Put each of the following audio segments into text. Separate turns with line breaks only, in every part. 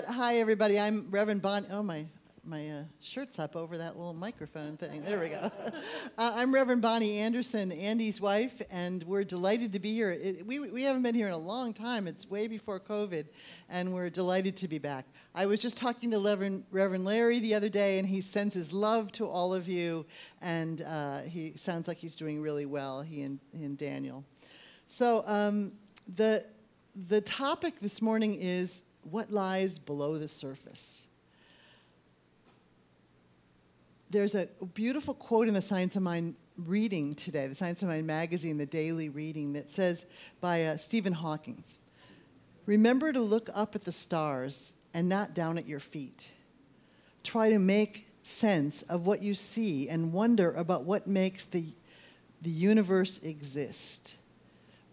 But hi, everybody. I'm Reverend Bonnie. Oh, my, my uh, shirt's up over that little microphone thing. There we go. uh, I'm Reverend Bonnie Anderson, Andy's wife, and we're delighted to be here. It, we, we haven't been here in a long time. It's way before COVID, and we're delighted to be back. I was just talking to Reverend, Reverend Larry the other day, and he sends his love to all of you, and uh, he sounds like he's doing really well, he and, and Daniel. So, um, the, the topic this morning is what lies below the surface. There's a beautiful quote in the Science of Mind reading today, the Science of Mind magazine, the daily reading, that says by uh, Stephen Hawking Remember to look up at the stars and not down at your feet. Try to make sense of what you see and wonder about what makes the, the universe exist.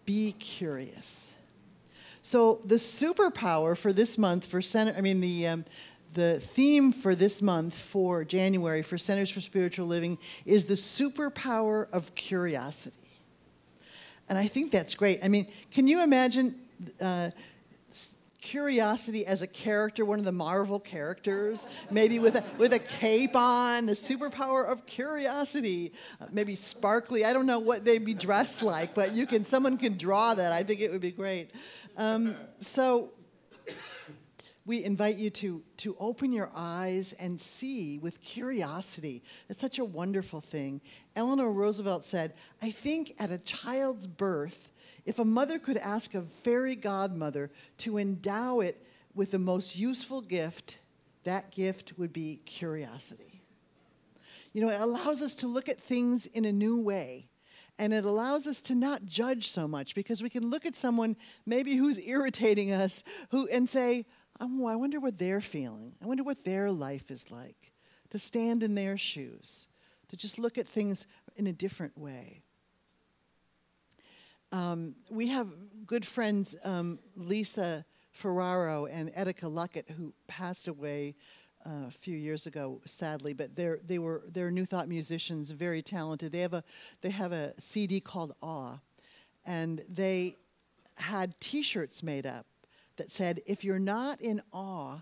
Be curious. So the superpower for this month for center, I mean the um, the theme for this month for January for Centers for Spiritual Living is the superpower of curiosity. And I think that's great. I mean, can you imagine uh, curiosity as a character, one of the Marvel characters, maybe with a, with a cape on, the superpower of curiosity, uh, maybe sparkly. I don't know what they'd be dressed like, but you can someone can draw that. I think it would be great. Um, so we invite you to, to open your eyes and see with curiosity. It's such a wonderful thing. Eleanor Roosevelt said, I think at a child's birth, if a mother could ask a fairy godmother to endow it with the most useful gift, that gift would be curiosity. You know, it allows us to look at things in a new way and it allows us to not judge so much because we can look at someone maybe who's irritating us who and say oh i wonder what they're feeling. I wonder what their life is like. To stand in their shoes to just look at things in a different way um, we have good friends um, lisa ferraro and etika luckett who passed away uh, a few years ago, sadly, but they're, they were they're New Thought musicians, very talented. They have a they have a CD called Awe, and they had T-shirts made up that said, "If you're not in awe,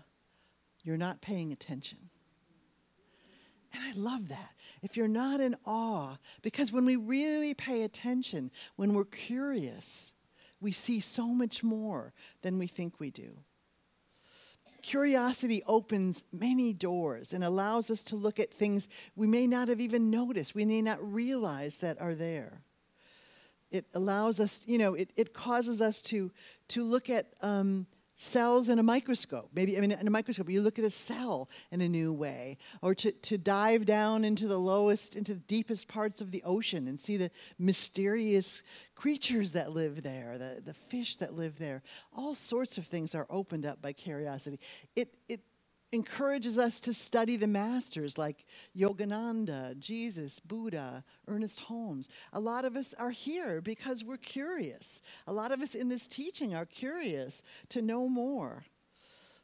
you're not paying attention." And I love that. If you're not in awe, because when we really pay attention, when we're curious, we see so much more than we think we do. Curiosity opens many doors and allows us to look at things we may not have even noticed, we may not realize that are there. It allows us, you know, it, it causes us to, to look at um, cells in a microscope. Maybe, I mean, in a microscope, you look at a cell in a new way, or to, to dive down into the lowest, into the deepest parts of the ocean and see the mysterious creatures that live there, the, the fish that live there. All sorts of things are opened up by curiosity. It, it encourages us to study the masters like Yogananda, Jesus, Buddha, Ernest Holmes. A lot of us are here because we're curious. A lot of us in this teaching are curious to know more.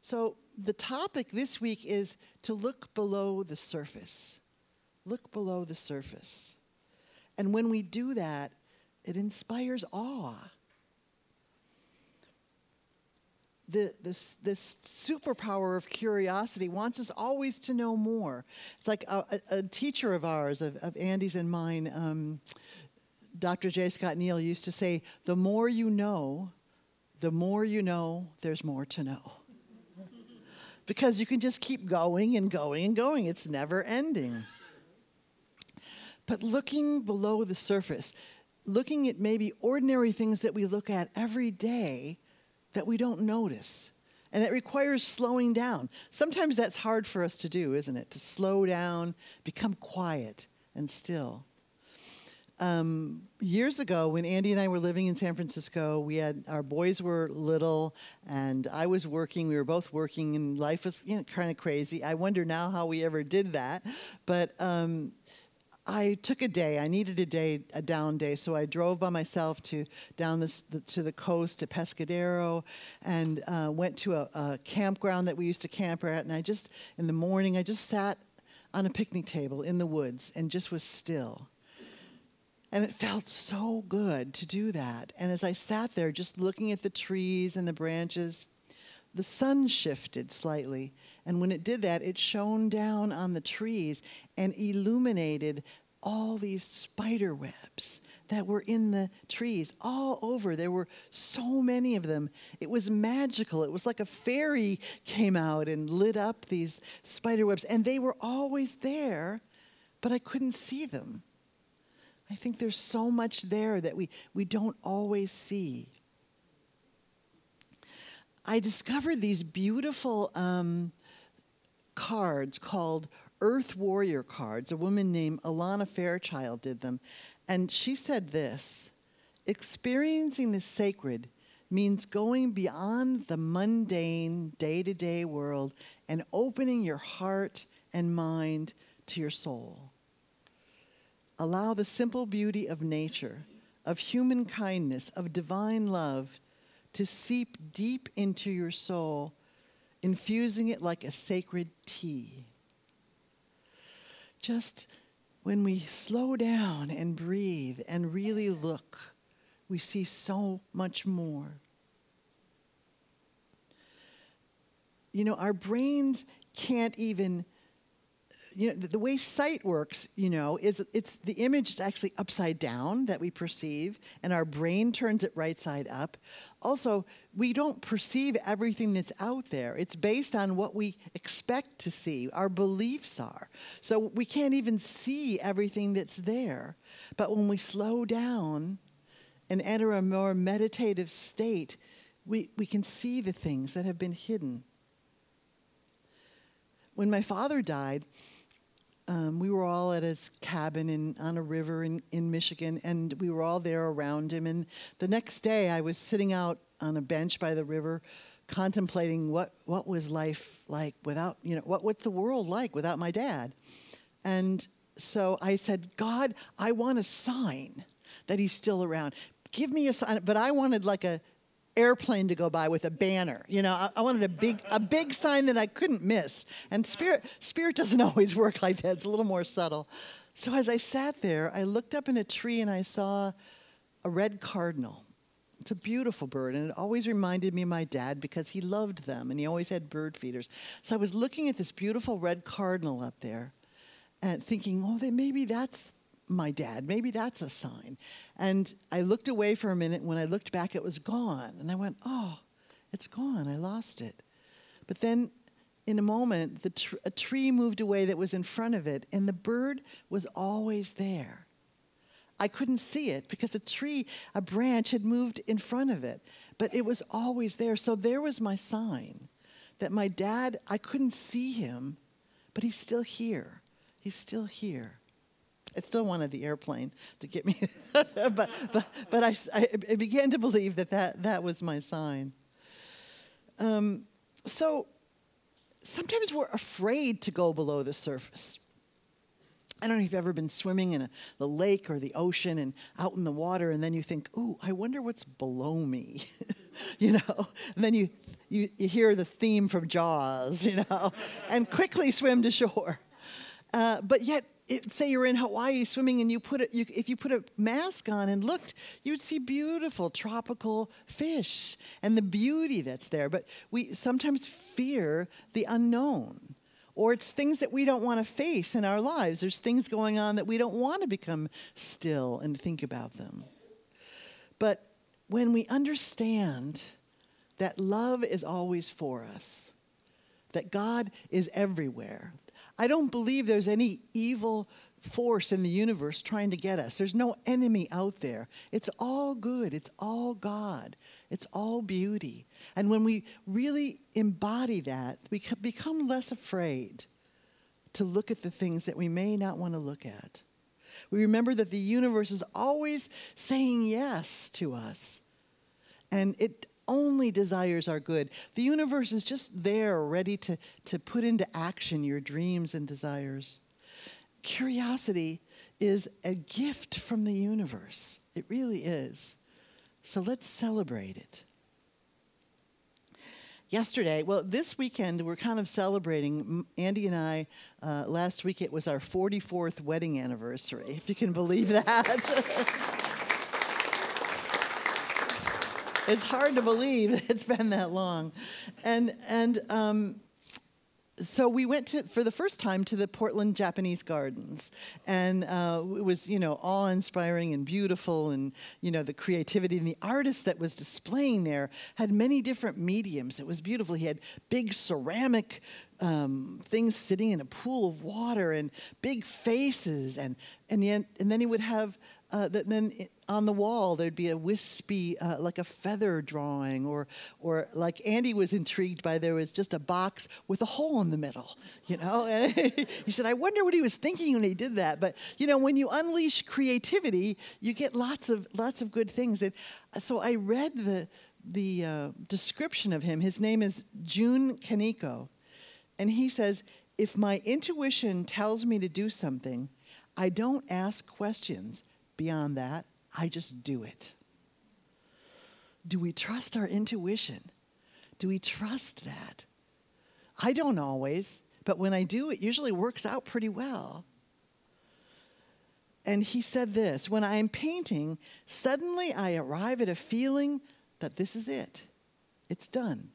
So, the topic this week is to look below the surface. Look below the surface. And when we do that, it inspires awe the, this, this superpower of curiosity wants us always to know more. It's like a, a, a teacher of ours, of, of Andy's and mine, um, Dr. J. Scott Neal used to say, the more you know, the more you know, there's more to know. because you can just keep going and going and going, it's never ending. But looking below the surface, looking at maybe ordinary things that we look at every day that we don't notice. And it requires slowing down. Sometimes that's hard for us to do, isn't it? To slow down, become quiet and still. Um, years ago, when Andy and I were living in San Francisco, we had our boys were little, and I was working. We were both working, and life was you know, kind of crazy. I wonder now how we ever did that, but um, I took a day. I needed a day, a down day, so I drove by myself to down this, the, to the coast to Pescadero, and uh, went to a, a, campground that we used to camp at. And I just in the morning, I just sat on a picnic table in the woods and just was still. And it felt so good to do that. And as I sat there, just looking at the trees and the branches, the sun shifted slightly and when it did that, it shone down on the trees and illuminated all these spider webs that were in the trees all over. There were so many of them. It was magical. It was like a fairy came out and lit up these spider webs, and they were always there, but I couldn't see them. I think there's so much there that we, we don't always see. I discovered these beautiful um, cards called Earth Warrior cards. A woman named Alana Fairchild did them. And she said this Experiencing the sacred means going beyond the mundane, day to day world and opening your heart and mind to your soul. Allow the simple beauty of nature, of human kindness, of divine love to seep deep into your soul infusing it like a sacred tea. Just when we slow down and breathe and really look, we see so much more. You know, our brains can't even you know, the, way sight works, you know, is it's the image is actually upside down that we perceive, and our brain turns it right side up. Also, we don't perceive everything that's out there. It's based on what we expect to see, our beliefs are. So we can't even see everything that's there. But when we slow down and enter a more meditative state, we, we can see the things that have been hidden. When my father died, um, we were all at his cabin in, on a river in, in Michigan, and we were all there around him. And the next day, I was sitting out on a bench by the river, contemplating what, what was life like without, you know, what, what's the world like without my dad? And so I said, God, I want a sign that he's still around. Give me a sign, but I wanted like a airplane to go by with a banner. You know, I, I, wanted a big a big sign that I couldn't miss. And spirit spirit doesn't always work like that. It's a little more subtle. So as I sat there, I looked up in a tree and I saw a red cardinal. It's a beautiful bird, and it always reminded me of my dad because he loved them and he always had bird feeders. So I was looking at this beautiful red cardinal up there and thinking, oh, maybe that's my dad. Maybe that's a sign. And I looked away for a minute. When I looked back, it was gone. And I went, oh, it's gone. I lost it. But then in a moment, the tr- a tree moved away that was in front of it, and the bird was always there. I couldn't see it because a tree, a branch had moved in front of it, but it was always there. So there was my sign that my dad, I couldn't see him, but he's still here. He's still here. I still wanted the airplane to get me, but, but, but I, I, began to believe that that, that was my sign. Um, so sometimes we're afraid to go below the surface. I don't know if you've ever been swimming in a, the lake or the ocean and out in the water, and then you think, "Ooh, I wonder what's below me," you know. And then you, you you hear the theme from Jaws, you know, and quickly swim to shore. Uh, but yet, it, say you're in Hawaii swimming and you put it, you, if you put a mask on and looked, you'd see beautiful tropical fish and the beauty that's there. But we sometimes fear the unknown, Or it's things that we don't want to face in our lives. There's things going on that we don't want to become still and think about them. But when we understand that love is always for us, that God is everywhere, I don't believe there's any evil force in the universe trying to get us. There's no enemy out there. It's all good. It's all God. It's all beauty. And when we really embody that, we become less afraid to look at the things that we may not want to look at. We remember that the universe is always saying yes to us. And it only desires are good. The universe is just there, ready to, to put into action your dreams and desires. Curiosity is a gift from the universe. It really is. So let's celebrate it. Yesterday, well, this weekend we're kind of celebrating. Andy and I, uh, last week it was our 44th wedding anniversary, if you can believe that. it's hard to believe it's been that long. And, and um, so we went to for the first time to the Portland Japanese Gardens, and uh, it was you know awe-inspiring and beautiful, and you know the creativity and the artist that was displaying there had many different mediums. It was beautiful. He had big ceramic um, things sitting in a pool of water and big faces, and and yet, and then he would have uh, that then on the wall there'd be a wispy, uh, like a feather drawing, or, or like Andy was intrigued by, there was just a box with a hole in the middle, you know? he said, I wonder what he was thinking when he did that. But, you know, when you unleash creativity, you get lots of, lots of good things. And uh, so I read the, the uh, description of him. His name is Jun Kaneko. And he says, if my intuition tells me to do something, I don't ask questions beyond that. I just do it. Do we trust our intuition? Do we trust that? I don't always, but when I do, it usually works out pretty well. And he said this When I am painting, suddenly I arrive at a feeling that this is it, it's done.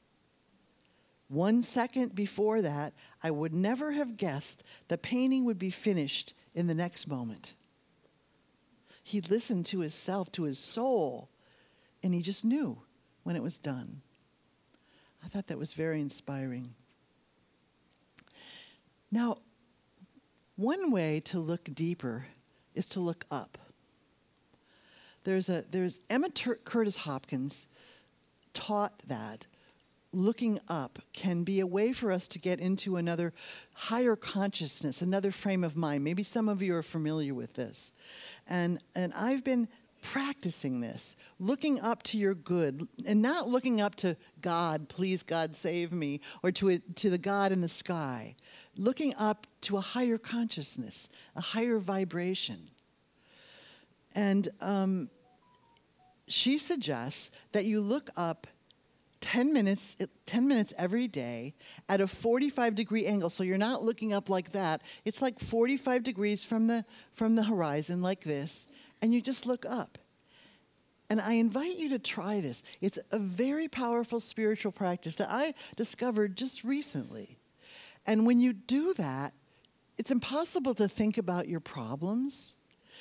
One second before that, I would never have guessed the painting would be finished in the next moment. He listened to himself, to his soul, and he just knew when it was done. I thought that was very inspiring. Now, one way to look deeper is to look up. There's a there's Emma Curtis Hopkins taught that looking up can be a way for us to get into another higher consciousness, another frame of mind. Maybe some of you are familiar with this. And, and I've been practicing this, looking up to your good, and not looking up to God, please God save me, or to, a, to the God in the sky. Looking up to a higher consciousness, a higher vibration. And um, she suggests that you look up 10 minutes 10 minutes every day at a 45 degree angle. So you're not looking up like that. It's like 45 degrees from the from the horizon like this and you just look up. And i invite you to try this. It's a very powerful spiritual practice that i discovered just recently. And when you do that it's impossible to think about your problems.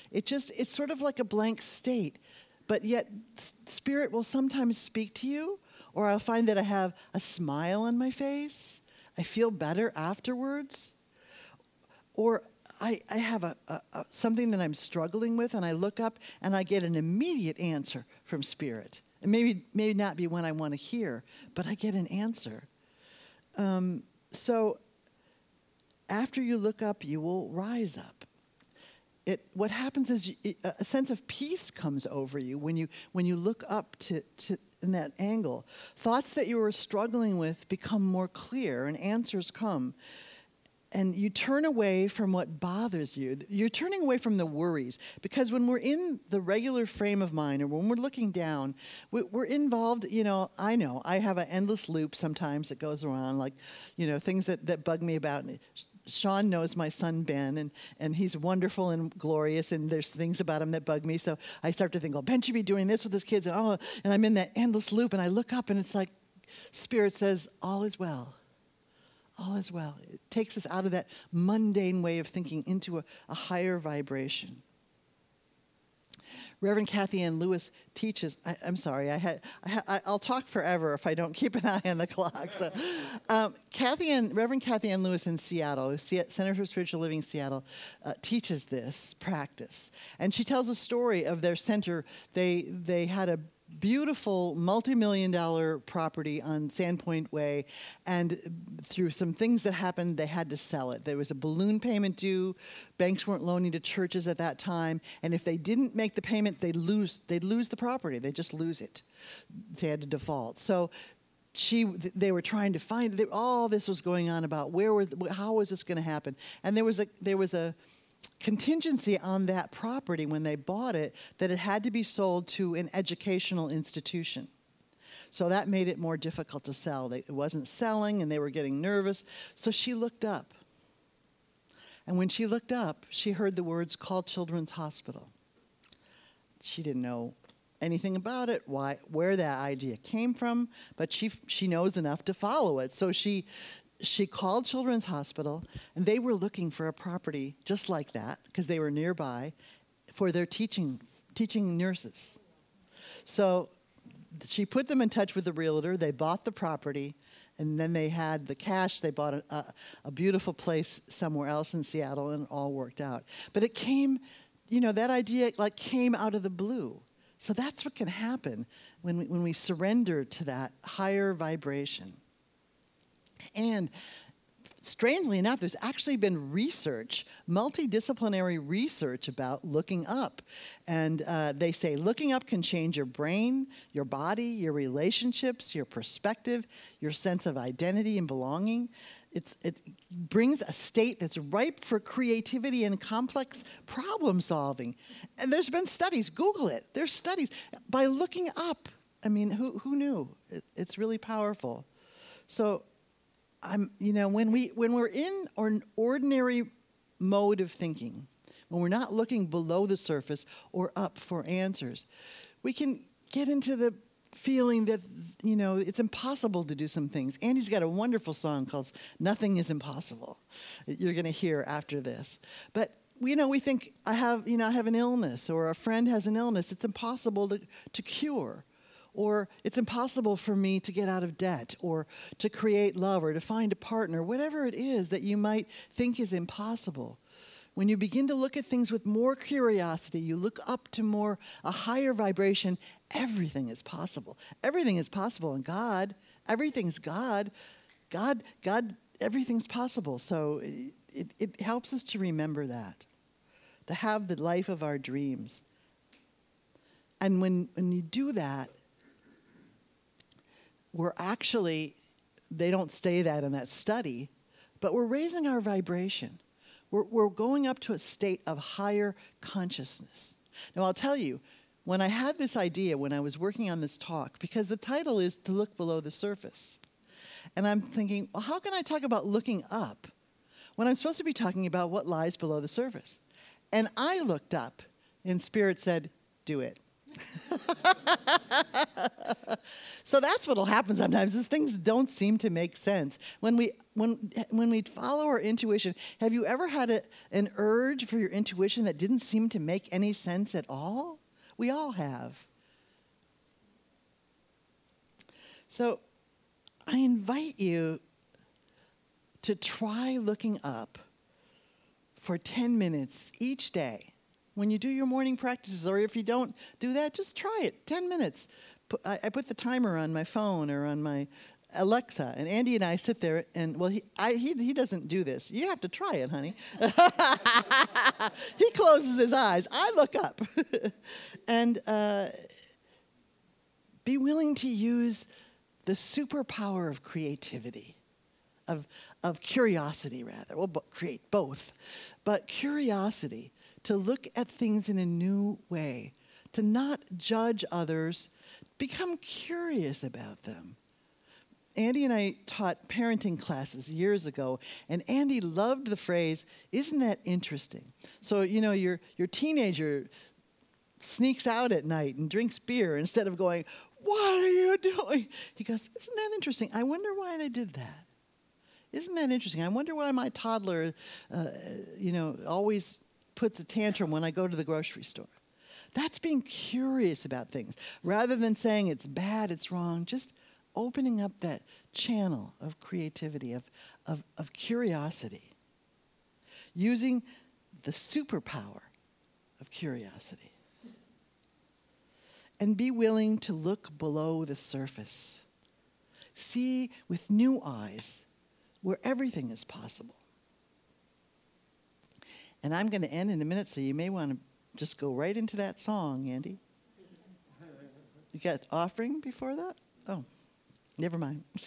It just it's sort of like a blank state but yet spirit will sometimes speak to you or I'll find that I have a smile on my face. I feel better afterwards. Or I, I have a, a, a, something that I'm struggling with, and I look up and I get an immediate answer from Spirit. And maybe, maybe not be one I want to hear, but I get an answer. Um, so after you look up, you will rise up. It, what happens is you, a sense of peace comes over you when you, when you look up to, to, in that angle. Thoughts that you were struggling with become more clear and answers come. And you turn away from what bothers you. You're turning away from the worries. Because when we're in the regular frame of mind or when we're looking down, we're involved. You know, I know I have an endless loop sometimes that goes around, like, you know, things that, that bug me about Sean knows my son Ben, and, and he's wonderful and glorious, and there's things about him that bug me. So I start to think, oh, Ben should be doing this with his kids, and oh, and I'm in that endless loop, and I look up, and it's like Spirit says, all is well. All is well. It takes us out of that mundane way of thinking into a, a higher vibration. Reverend Kathianne Lewis teaches. I, am sorry, I had, I will talk forever if I don't keep an eye on the clock. So, um, Kathianne, Reverend Kathianne Lewis in Seattle, Center for Spiritual Living Seattle, uh, teaches this practice, and she tells a story of their center. They they had a beautiful multi-million dollar property on Sandpoint Way, and through some things that happened, they had to sell it. There was a balloon payment due. Banks weren't loaning to churches at that time, and if they didn't make the payment, they'd lose. They'd lose the property. They'd just lose it. They had to default. So she they were trying to find all this was going on about where was how was this going to happen and there was a there was a contingency on that property when they bought it that it had to be sold to an educational institution. So that made it more difficult to sell. It wasn't selling and they were getting nervous. So she looked up. And when she looked up, she heard the words call Children's Hospital. She didn't know anything about it, why, where that idea came from, but she, she knows enough to follow it. So she she called Children's Hospital, and they were looking for a property just like that because they were nearby for their teaching teaching nurses. So she put them in touch with the realtor. They bought the property, and then they had the cash. They bought a, a, a beautiful place somewhere else in Seattle, and it all worked out. But it came, you know, that idea like came out of the blue. So that's what can happen when we, when we surrender to that higher vibration. And strangely enough, there's actually been research, multidisciplinary research about looking up. And uh, they say looking up can change your brain, your body, your relationships, your perspective, your sense of identity and belonging. It's, it brings a state that's ripe for creativity and complex problem solving. And there's been studies, Google it. There's studies. By looking up, I mean, who, who knew? It, it's really powerful. So I'm, you know, when, we, when we're in an ordinary mode of thinking, when we're not looking below the surface or up for answers, we can get into the feeling that, you know, it's impossible to do some things. Andy's got a wonderful song called Nothing is Impossible that you're going to hear after this. But you know, we think I have, you know, I have an illness or a friend has an illness. It's impossible to, to cure or it's impossible for me to get out of debt, or to create love, or to find a partner, whatever it is that you might think is impossible. When you begin to look at things with more curiosity, you look up to more a higher vibration, everything is possible. Everything is possible in God. Everything's God. God, God, everything's possible. So it, it helps us to remember that, to have the life of our dreams. And when, when you do that, we're actually, they don't say that in that study, but we're raising our vibration. We're, we're going up to a state of higher consciousness. Now, I'll tell you, when I had this idea when I was working on this talk, because the title is To Look Below the Surface, and I'm thinking, well, how can I talk about looking up when I'm supposed to be talking about what lies below the surface? And I looked up, and Spirit said, Do it. so that's what'll happen sometimes is things don't seem to make sense. When we when when we follow our intuition have you ever had a, an urge for your intuition that didn't seem to make any sense at all? We all have. So i invite you to try looking up for 10 minutes each day when you do your morning practices, or if you don't do that, just try it 10 minutes. I, put the timer on my phone or on my Alexa, and Andy and I sit there, and well, he, I, he, he doesn't do this. You have to try it, honey. he closes his eyes. I look up. and uh, be willing to use the superpower of creativity, of, of curiosity, rather. We'll create both. But curiosity to look at things in a new way, to not judge others, become curious about them. Andy and I taught parenting classes years ago, and Andy loved the phrase, Isn't that interesting? So, you know, your, your teenager sneaks out at night and drinks beer instead of going, What are you doing? He goes, Isn't that interesting? I wonder why they did that. Isn't that interesting? I wonder why my toddler, uh, you know, always puts a tantrum when I go to the grocery store. That's being curious about things. Rather than saying it's bad, it's wrong, just opening up that channel of creativity, of, of, of curiosity, using the superpower of curiosity. And be willing to look below the surface. See with new eyes where everything is possible. And I'm going to end in a minute, so you may want to just go right into that song, Andy. You got offering before that? Oh, never mind.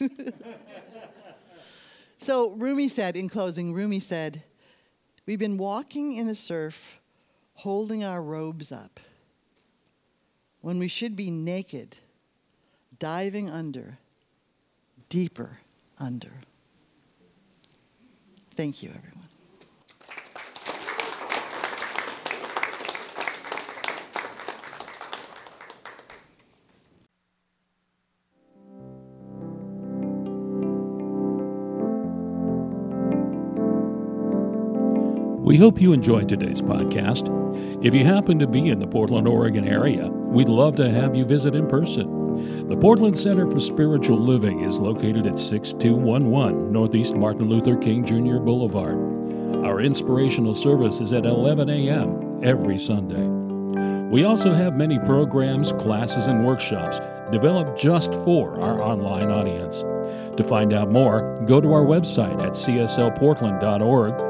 so Rumi said, in closing, Rumi said, We've been walking in the surf, holding our robes up, when we should be naked, diving under, deeper under. Thank you, everyone.
We hope you enjoyed today's podcast. If you happen to be in the Portland, Oregon area, we'd love to have you visit in person. The Portland Center for Spiritual Living is located at 6211 Northeast Martin Luther King Jr. Boulevard. Our inspirational service is at 11 a.m. every Sunday. We also have many programs, classes, and workshops developed just for our online audience. To find out more, go to our website at cslportland.org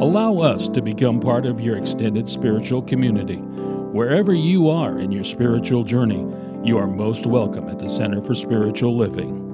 Allow us to become part of your extended spiritual community. Wherever you are in your spiritual journey, you are most welcome at the Center for Spiritual Living.